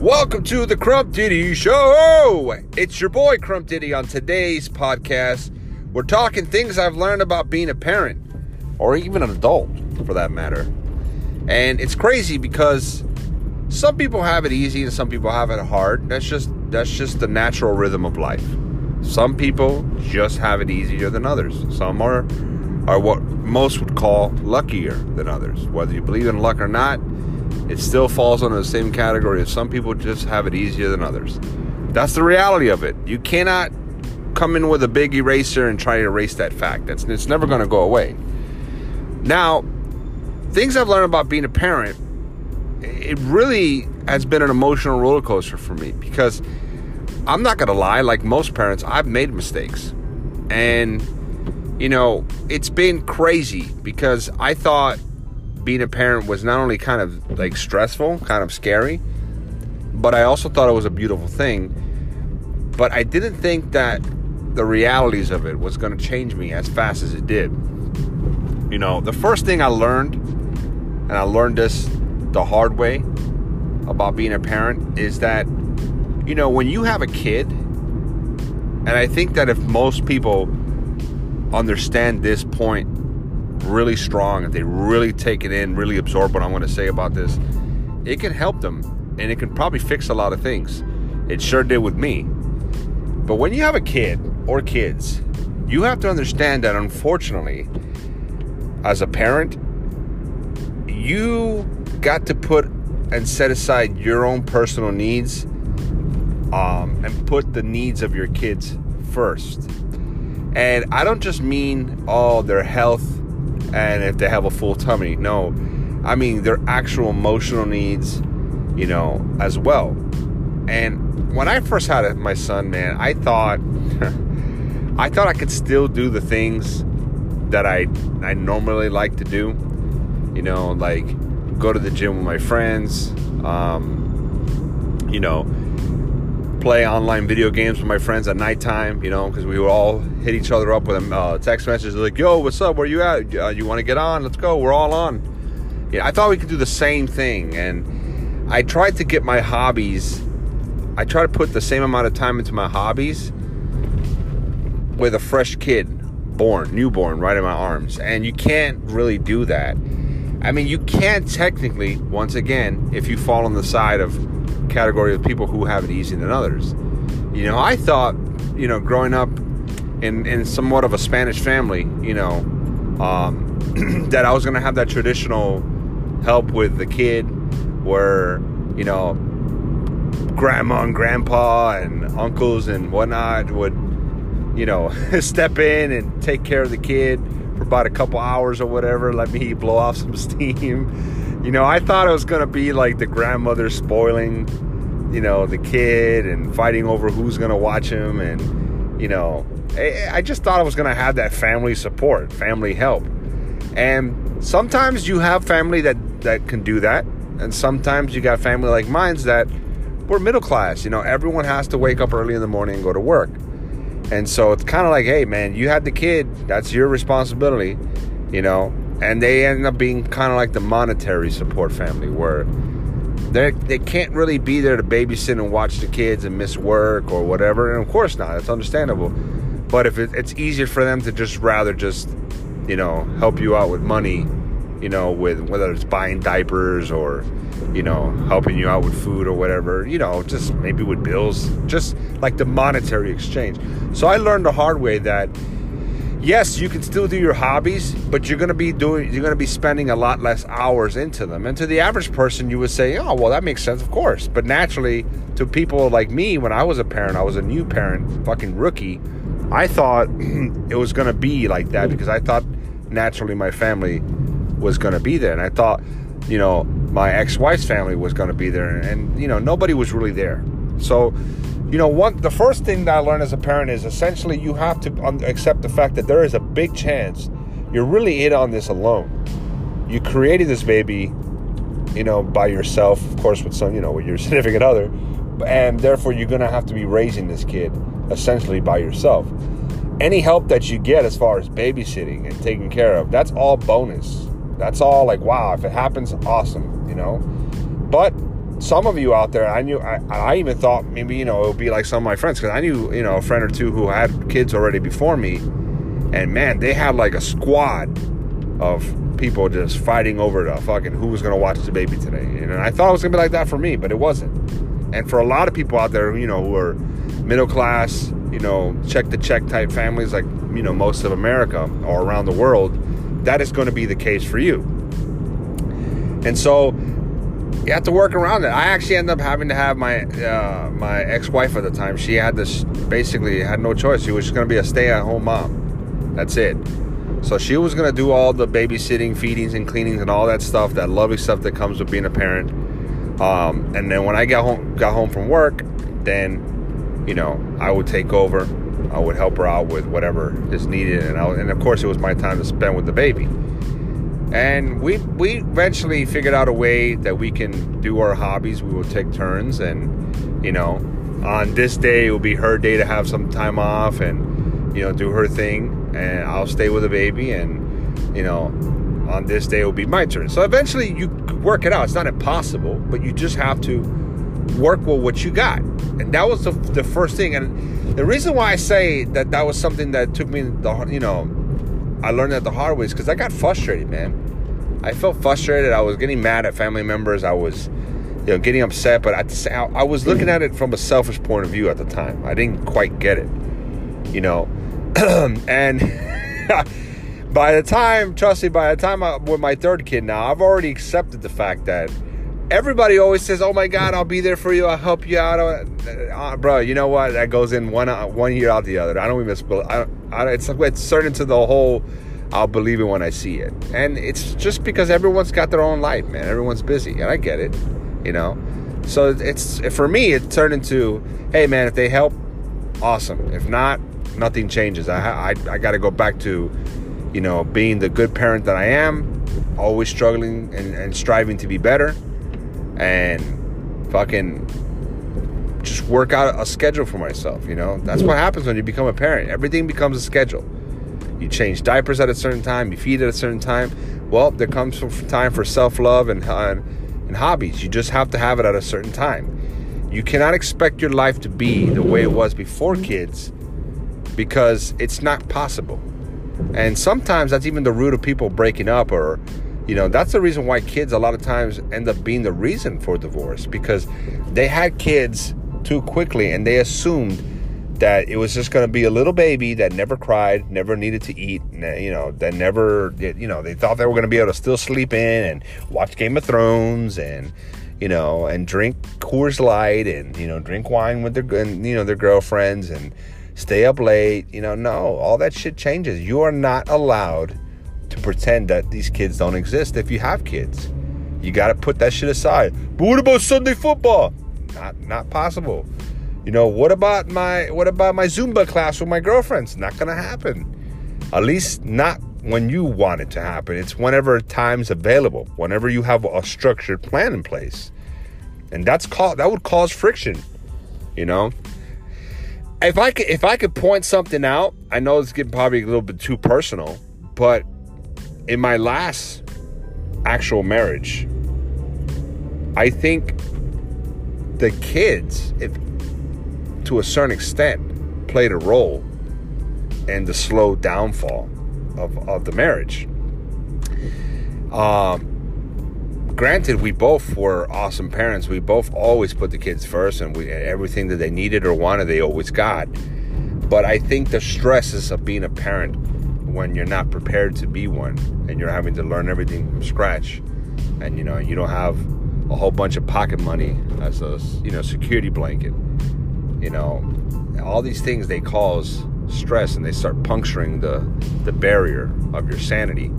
Welcome to the Crump Diddy Show. It's your boy Crump Diddy. On today's podcast, we're talking things I've learned about being a parent, or even an adult, for that matter. And it's crazy because some people have it easy and some people have it hard. That's just that's just the natural rhythm of life. Some people just have it easier than others. Some are are what most would call luckier than others. Whether you believe in luck or not, it still falls under the same category as some people just have it easier than others. That's the reality of it. You cannot come in with a big eraser and try to erase that fact. That's it's never going to go away. Now, things I've learned about being a parent, it really has been an emotional roller coaster for me because I'm not going to lie, like most parents, I've made mistakes. And you know, it's been crazy because I thought being a parent was not only kind of like stressful, kind of scary, but I also thought it was a beautiful thing. But I didn't think that the realities of it was going to change me as fast as it did. You know, the first thing I learned, and I learned this the hard way about being a parent, is that, you know, when you have a kid, and I think that if most people understand this point really strong, if they really take it in, really absorb what I'm going to say about this, it can help them and it can probably fix a lot of things. It sure did with me. But when you have a kid or kids, you have to understand that unfortunately, as a parent, you got to put and set aside your own personal needs um, and put the needs of your kids first. And I don't just mean, oh, their health and if they have a full tummy. No, I mean their actual emotional needs, you know, as well. And when I first had my son, man, I thought, I thought I could still do the things that I I normally like to do. You know, like go to the gym with my friends. Um, you know, play online video games with my friends at nighttime, you know, because we would all hit each other up with uh, text message like, yo, what's up? Where you at? Uh, you want to get on? Let's go. We're all on. Yeah, I thought we could do the same thing. And I tried to get my hobbies, I tried to put the same amount of time into my hobbies with a fresh kid born, newborn, right in my arms. And you can't really do that. I mean, you can technically, once again, if you fall on the side of category of people who have it easier than others. You know, I thought, you know, growing up in, in somewhat of a Spanish family, you know, um, that I was going to have that traditional help with the kid where, you know, grandma and grandpa and uncles and whatnot would, you know, step in and take care of the kid about a couple hours or whatever, let me blow off some steam you know, I thought it was to be like the grandmother spoiling, you know, the kid and fighting over who's to watch him. And, you know, I just thought I was to have that family support, family help. And sometimes you have family that, that can do that. And sometimes you got family like mine's that we're middle class. You know, everyone has to wake up early in the morning and go to work. And so it's kind of like, hey, man, you had the kid. That's your responsibility, you know and they end up being kind of like the monetary support family where they they can't really be there to babysit and watch the kids and miss work or whatever and of course not it's understandable but if it, it's easier for them to just rather just you know help you out with money you know with whether it's buying diapers or you know helping you out with food or whatever you know just maybe with bills just like the monetary exchange so i learned the hard way that yes, you can still do your hobbies, but you're going to be doing you're going to be spending a lot less hours into them. And to the average person, you would say, "Oh, well, that makes sense, of course." But naturally, to people like me, when I was a parent, I was a new parent, fucking rookie. I thought it was going to be like that because I thought naturally my family was going to be there, and I thought, you know, my ex-wife's family was going to be there, and you know, nobody was really there. So you know what the first thing that i learned as a parent is essentially you have to accept the fact that there is a big chance you're really in on this alone. You created this baby you know by yourself of course with some you know with your significant other and therefore you're going to have to be raising this kid essentially by yourself. Any help that you get as far as babysitting and taking care of that's all bonus that's all like wow if it happens awesome you know but some of you out there, I knew, I, I even thought maybe, you know, it would be like some of my friends because I knew, you know, a friend or two who had kids already before me. And man, they had like a squad of people just fighting over the fucking who was going to watch the baby today. And I thought it was going to be like that for me, but it wasn't. And for a lot of people out there, you know, who are middle class, you know, check the check type families like, you know, most of America or around the world, that is going to be the case for you. And so you have to work around it. I actually ended up having to have my uh, my ex-wife at the time. She had this basically had no choice. She was just going to be a stay-at-home mom. That's it. So she was going to do all the babysitting, feedings, and cleanings, and all that stuff, that lovely stuff that comes with being a parent. Um, and then when I got home, got home from work, then you know I would take over. I would help her out with whatever is needed, and I, and of course it was my time to spend with the baby. And we we eventually figured out a way that we can do our hobbies. We will take turns, and you know, on this day it will be her day to have some time off and you know do her thing, and I'll stay with the baby, and you know, on this day it will be my turn. So eventually you work it out. It's not impossible, but you just have to work with what you got, and that was the, the first thing. And the reason why I say that that was something that took me the you know I learned that the hard way is because I got frustrated, man. I felt frustrated. I was getting mad at family members. I was, you know, getting upset. But I, I was looking at it from a selfish point of view at the time. I didn't quite get it, you know. and by the time, trust me, by the time I, with my third kid now, I've already accepted the fact that everybody always says, "Oh my God, I'll be there for you. I'll help you out." Uh, bro, you know what? That goes in one uh, one year out the other. I don't even. I, I, it's like it's certain to the whole. I'll believe it when I see it, and it's just because everyone's got their own life, man. Everyone's busy, and I get it, you know. So it's for me, it turned into, hey, man, if they help, awesome. If not, nothing changes. I I, I got to go back to, you know, being the good parent that I am, always struggling and, and striving to be better and fucking just work out a schedule for myself, you know? That's what happens when you become a parent. Everything becomes a schedule. You change diapers at a certain time, you feed at a certain time. Well, there comes time for self-love and, and and hobbies. You just have to have it at a certain time. You cannot expect your life to be the way it was before kids because it's not possible. And sometimes that's even the root of people breaking up or you know, that's the reason why kids a lot of times end up being the reason for divorce because they had kids too quickly and they assumed that it was just going to be a little baby that never cried, never needed to eat, you know, that never, you know, they thought they were going to be able to still sleep in and watch Game of Thrones and, you know, and drink Coors Light and, you know, drink wine with their, and, you know, their girlfriends and stay up late. You know, no, all that shit changes. You are not allowed to pretend that these kids don't exist if you have kids. You got to put that shit aside. But what about Sunday football? Not not possible. You know, what about my what about my Zumba class with my girlfriends? Not going to happen. At least not when you want it to happen. It's whenever time's available, whenever you have a structured plan in place. And that's called that would cause friction, you know? If I could if I could point something out, I know it's getting probably a little bit too personal, but in my last actual marriage, I think the kids, if to a certain extent, played a role in the slow downfall of, of the marriage. Um, granted, we both were awesome parents. We both always put the kids first, and we everything that they needed or wanted, they always got. But I think the stresses of being a parent when you're not prepared to be one and you're having to learn everything from scratch and you know you don't have a whole bunch of pocket money as a you know security blanket you know all these things they cause stress and they start puncturing the the barrier of your sanity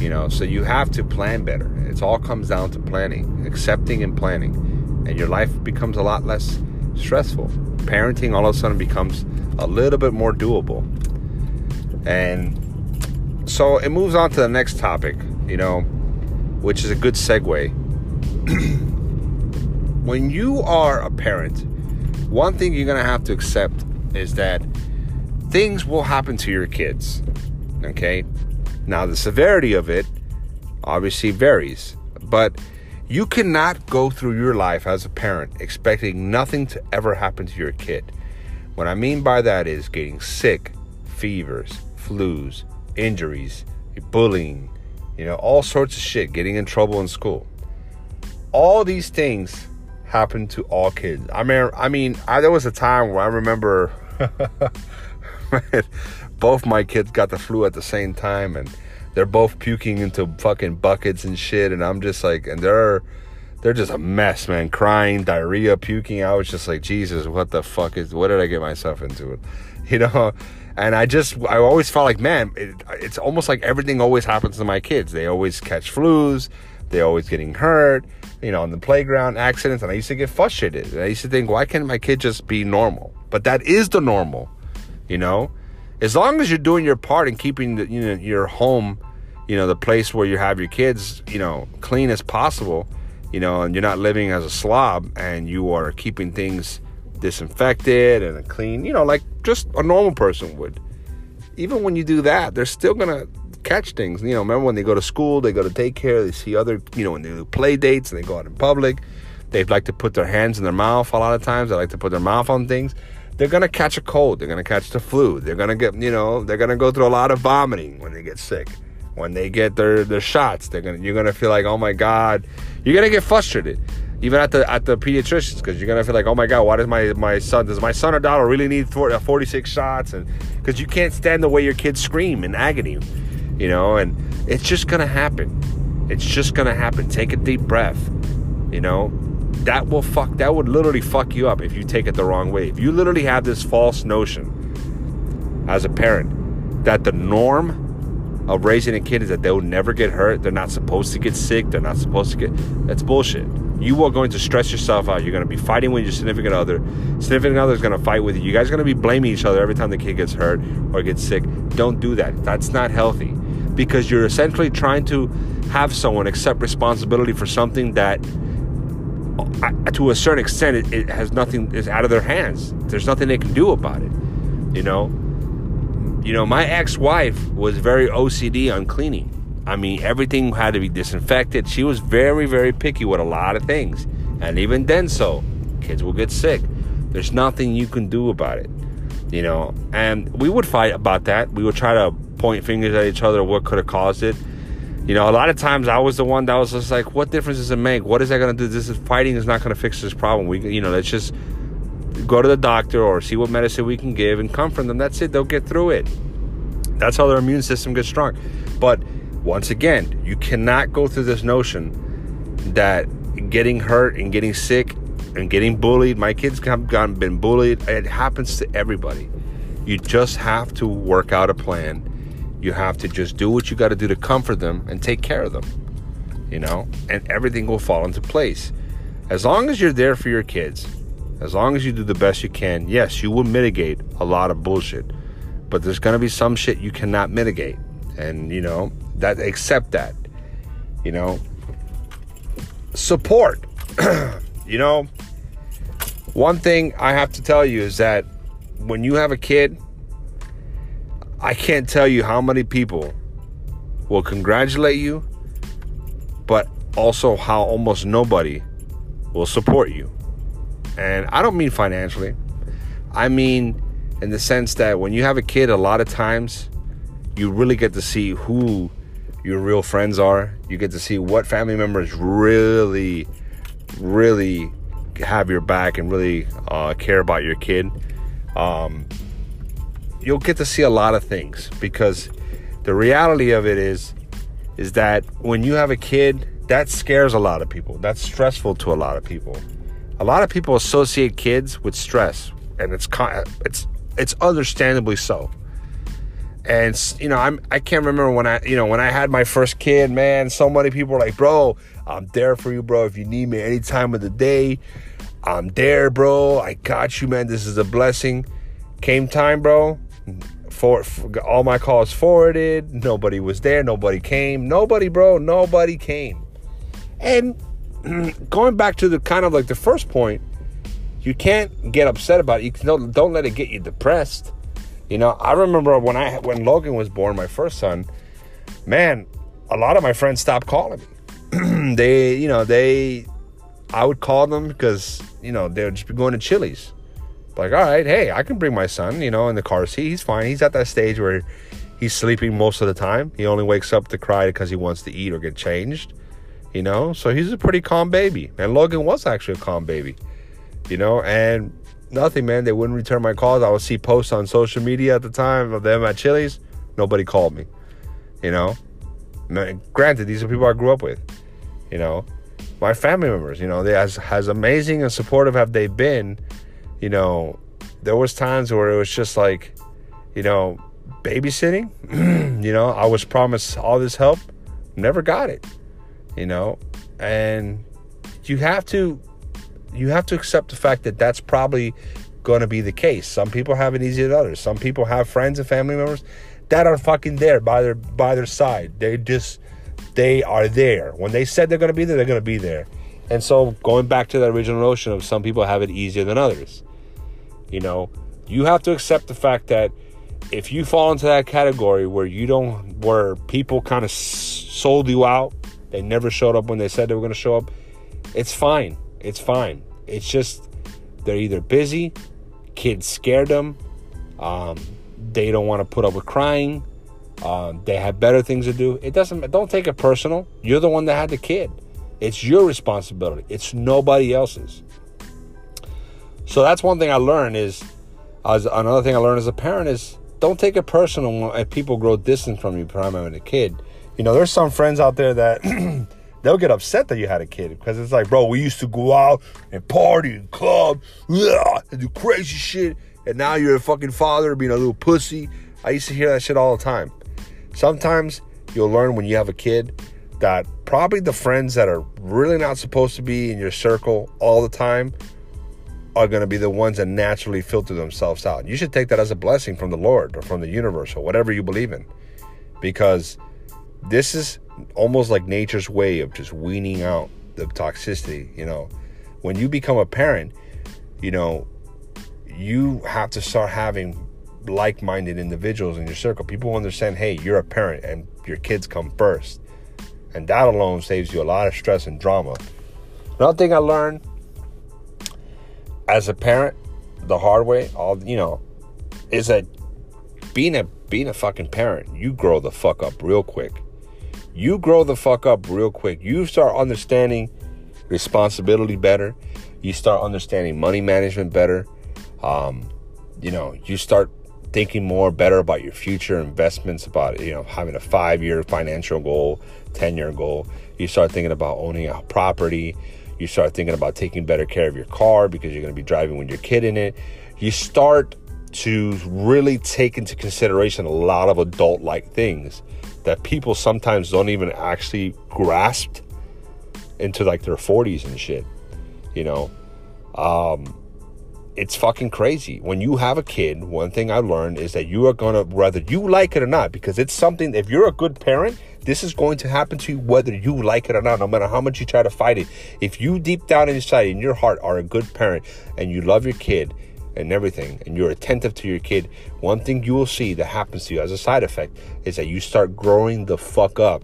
you know. So you have to plan better. It all comes down to planning accepting and planning and your life becomes a lot less stressful. Parenting all of a sudden becomes a little bit more doable and so it moves on to the next topic, you know, which is a good segue. when you are a parent, one thing you're going to have to accept is that things will happen to your kids. Okay? Now, the severity of it obviously varies, but You cannot go through your life as a parent expecting nothing to ever happen to your kid. What I mean by that is getting sick, fevers, flus, injuries, bullying, you know, all sorts of shit, getting in trouble in school. All these things happen to all kids. I mean, I mean, I, there was a time where I remember both my kids got the flu at the same time, and they're both puking into fucking buckets and shit, and I'm just like, and they're they're just a mess, man. Crying, diarrhea, puking. I was just like, Jesus, what the fuck is? What did I get myself into? You know. And I just, I always felt like, man, it, it's almost like everything always happens to my kids. They always catch flus. They always getting hurt you know, on the playground, accidents, and I used to get frustrated. And I used to think, why can't my kid just be normal? But that is the normal, you know. As long as you're doing your part in keeping the, you know your home, you know, the place where you have your kids, you know, clean as possible, you know, and you're not living as a slob, and you are keeping things disinfected and clean, you know, like just a normal person would. Even when you do that, they're still gonna catch things. You know, remember when they go to school, they go to daycare, they see other, you know, when they do play dates and they go out in public, they like to put their hands in their mouth a lot of times. They like to put their mouth on things. They're gonna catch a cold. They're gonna catch the flu. They're gonna get, you know, they're gonna go through a lot of vomiting when they get sick. When they get their their shots, they're gonna you're gonna feel like, oh my god, you're gonna get frustrated even at the at the pediatricians because you're gonna feel like oh my god why does my my son does my son or daughter really need uh, 46 shots and because you can't stand the way your kids scream in agony you know, and it's just gonna happen. It's just gonna happen. Take a deep breath, you know. That will fuck. That would literally fuck you up if you take it the wrong way. If you literally have this false notion as a parent that the norm of raising a kid is that they'll never get hurt, they're not supposed to get sick, they're not supposed to get. That's bullshit. You are going to stress yourself out. You're going to be fighting with your significant other. Significant other is going to fight with you. You guys are going to be blaming each other every time the kid gets hurt or gets sick. Don't do that. That's not healthy because you're essentially trying to have someone accept responsibility for something that uh, to a certain extent it, it has nothing is out of their hands there's nothing they can do about it you know you know my ex-wife was very ocd on cleaning i mean everything had to be disinfected she was very very picky with a lot of things and even then so kids will get sick there's nothing you can do about it you know and we would fight about that we would try to point fingers at each other what could have caused it. You know, a lot of times I was the one that was just like, what difference does it make? What is that going to do? This is fighting is not going to fix this problem. We, you know, let's just go to the doctor or see what medicine we can give and comfort them. That's it. They'll get through it. That's how their immune system gets strong. But once again, you cannot go through this notion that getting hurt and getting sick and getting bullied. My kids have gotten been bullied. It happens to everybody. You just have to work out a plan you have to just do what you got to do to comfort them and take care of them, you know, and everything will fall into place. As long as you're there for your kids, as long as you do the best you can, yes, you will mitigate a lot of bullshit, but there's going to be some shit you cannot mitigate. And, you know, that accept that, you know, support. you know, one thing I have to tell you is that when you have a kid, I can't tell you how many people will congratulate you, but also how almost nobody will support you. And I don't mean financially, I mean in the sense that when you have a kid, a lot of times you really get to see who your real friends are. You get to see what family members really, really have your back and really uh, care about your kid. Um, you'll get to see a lot of things because the reality of it is is that when you have a kid that scares a lot of people that's stressful to a lot of people a lot of people associate kids with stress and it's it's it's understandably so and you know i'm i can't remember when i you know when i had my first kid man so many people were like bro i'm there for you bro if you need me any time of the day i'm there bro i got you man this is a blessing came time bro for, for, all my calls forwarded. Nobody was there. Nobody came. Nobody, bro. Nobody came. And going back to the kind of like the first point, you can't get upset about it. You don't, don't let it get you depressed. You know, I remember when I when Logan was born, my first son. Man, a lot of my friends stopped calling me. they, you know, they, I would call them because, you know, they would just be going to Chili's. Like, all right, hey, I can bring my son, you know, in the car seat. He's fine. He's at that stage where he's sleeping most of the time. He only wakes up to cry because he wants to eat or get changed, you know. So he's a pretty calm baby. And Logan was actually a calm baby, you know. And nothing, man. They wouldn't return my calls. I would see posts on social media at the time of them at Chili's. Nobody called me, you know. Granted, these are people I grew up with, you know. My family members, you know, they as as amazing and supportive have they been, you know. There was times where it was just like, you know, babysitting. you know, I was promised all this help, never got it. You know, and you have to you have to accept the fact that that's probably going to be the case. Some people have it easier than others. Some people have friends and family members that are fucking there by their by their side. They just they are there. When they said they're going to be there, they're going to be there. And so going back to that original notion of some people have it easier than others. You know, you have to accept the fact that if you fall into that category where you don't where people kind of sold you out, they never showed up when they said they were going to show up, it's fine. It's fine. It's just they're either busy, kids scared them, um, they don't want to put up with crying, um, they have better things to do. It doesn't. Don't take it personal. You're the one that had the kid. It's your responsibility. It's nobody else's. So that's one thing I learned is, as another thing I learned as a parent is don't take it personal if people grow distant from you, primarily a kid. You know, there's some friends out there that they'll get upset that you had a kid because it's like, bro, we used to go out and party and club, and do crazy shit, and now you're a fucking father being a little pussy. I used to hear that shit all the time. Sometimes you'll learn when you have a kid that probably the friends that are really not supposed to be in your circle all the time are going to be the ones that naturally filter themselves out. You should take that as a blessing from the Lord or from the universe or whatever you believe in. Because this is almost like nature's way of just weaning out the toxicity, you know. When you become a parent, you know, you have to start having like-minded individuals in your circle. People understand, hey, you're a parent and your kids come first. And that alone saves you a lot of stress and drama. Another thing I learned as a parent, the hard way, all you know, is that being a being a fucking parent, you grow the fuck up real quick. You grow the fuck up real quick. You start understanding responsibility better. You start understanding money management better. Um, you know, you start thinking more better about your future investments, about you know having a five year financial goal, ten year goal. You start thinking about owning a property. You start thinking about taking better care of your car because you're going to be driving with your kid in it. You start to really take into consideration a lot of adult like things that people sometimes don't even actually grasp into like their 40s and shit. You know, um, it's fucking crazy. When you have a kid, one thing I learned is that you are gonna, whether you like it or not, because it's something, if you're a good parent, this is going to happen to you whether you like it or not, no matter how much you try to fight it. If you deep down inside in your heart are a good parent and you love your kid and everything and you're attentive to your kid, one thing you will see that happens to you as a side effect is that you start growing the fuck up.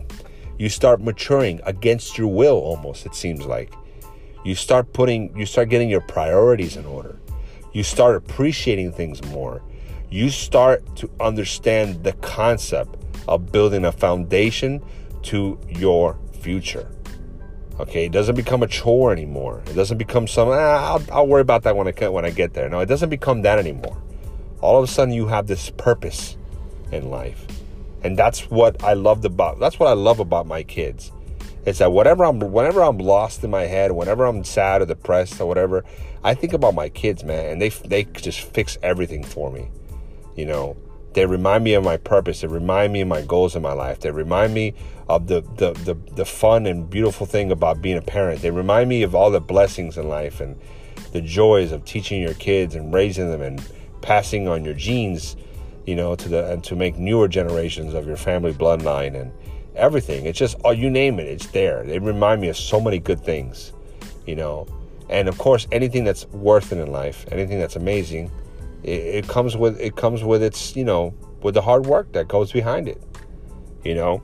You start maturing against your will almost, it seems like. You start putting, you start getting your priorities in order. You start appreciating things more. You start to understand the concept of building a foundation to your future. Okay, it doesn't become a chore anymore. It doesn't become some. Ah, I'll, I'll worry about that when I when I get there. No, it doesn't become that anymore. All of a sudden, you have this purpose in life, and that's what I loved about. That's what I love about my kids. Is that whatever I'm, whenever I'm lost in my head, whenever I'm sad or depressed or whatever, I think about my kids, man, and they they just fix everything for me. You know, they remind me of my purpose. They remind me of my goals in my life. They remind me of the, the, the, the fun and beautiful thing about being a parent. They remind me of all the blessings in life and the joys of teaching your kids and raising them and passing on your genes, you know, to the and to make newer generations of your family bloodline and everything. It's just oh, you name it, it's there. They remind me of so many good things, you know. And of course, anything that's worth it in life, anything that's amazing, it, it comes with it comes with its you know with the hard work that goes behind it you know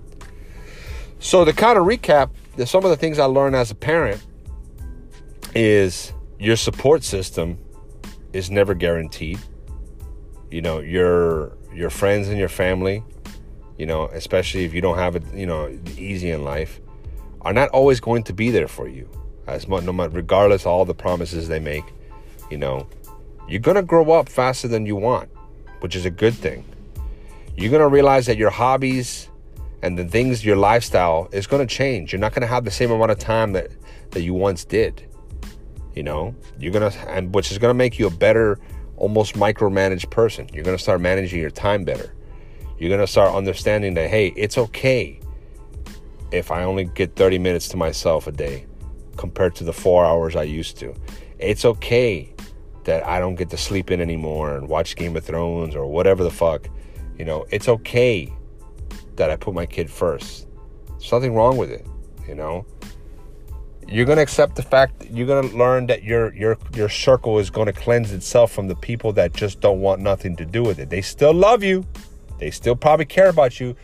so to kind of recap some of the things I learned as a parent is your support system is never guaranteed. You know, your your friends and your family, you know, especially if you don't have it, you know, easy in life, are not always going to be there for you. As much, no matter, regardless of all the promises they make, you know, you're gonna grow up faster than you want, which is a good thing. You're gonna realize that your hobbies and the things, your lifestyle is gonna change. You're not gonna have the same amount of time that that you once did. You know, you're gonna, and which is gonna make you a better, almost micromanaged person. You're gonna start managing your time better. You're gonna start understanding that hey, it's okay if I only get 30 minutes to myself a day compared to the four hours I used to. It's okay that I don't get to sleep in anymore and watch Game of Thrones or whatever the fuck. You know, it's okay that I put my kid first. There's nothing wrong with it, you know. You're gonna accept the fact that you're gonna learn that your your your circle is gonna cleanse itself from the people that just don't want nothing to do with it. They still love you, they still probably care about you,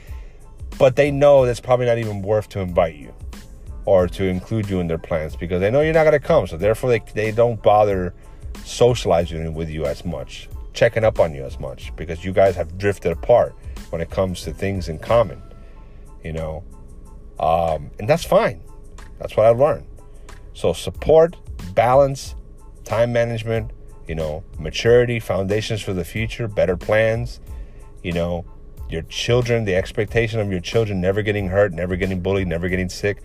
but they know that's probably not even worth to invite you or to include you in their plans because they know you're not gonna come. So therefore they they don't bother socializing with you as much, checking up on you as much because you guys have drifted apart when it comes to things in common, you know. Um, and that's fine. That's what I learned. So support, balance, time management, you know, maturity, foundations for the future, better plans, you know, your children, the expectation of your children never getting hurt, never getting bullied, never getting sick.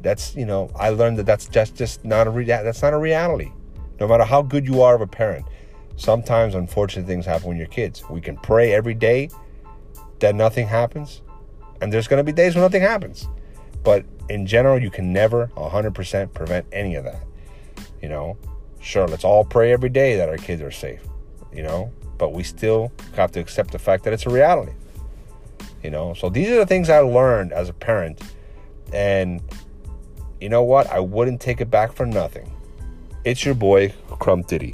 That's, you know, I learned that that's just just not a that's not a reality no matter how good you are of a parent, sometimes unfortunate things happen when you're kids. We can pray every day that nothing happens, and there's going to be days when nothing happens. But in general, you can never 100% prevent any of that. You know, sure, let's all pray every day that our kids are safe, you know, but we still have to accept the fact that it's a reality. You know, so these are the things I learned as a parent. And you know what? I wouldn't take it back for nothing. It's your boy, Crump Diddy.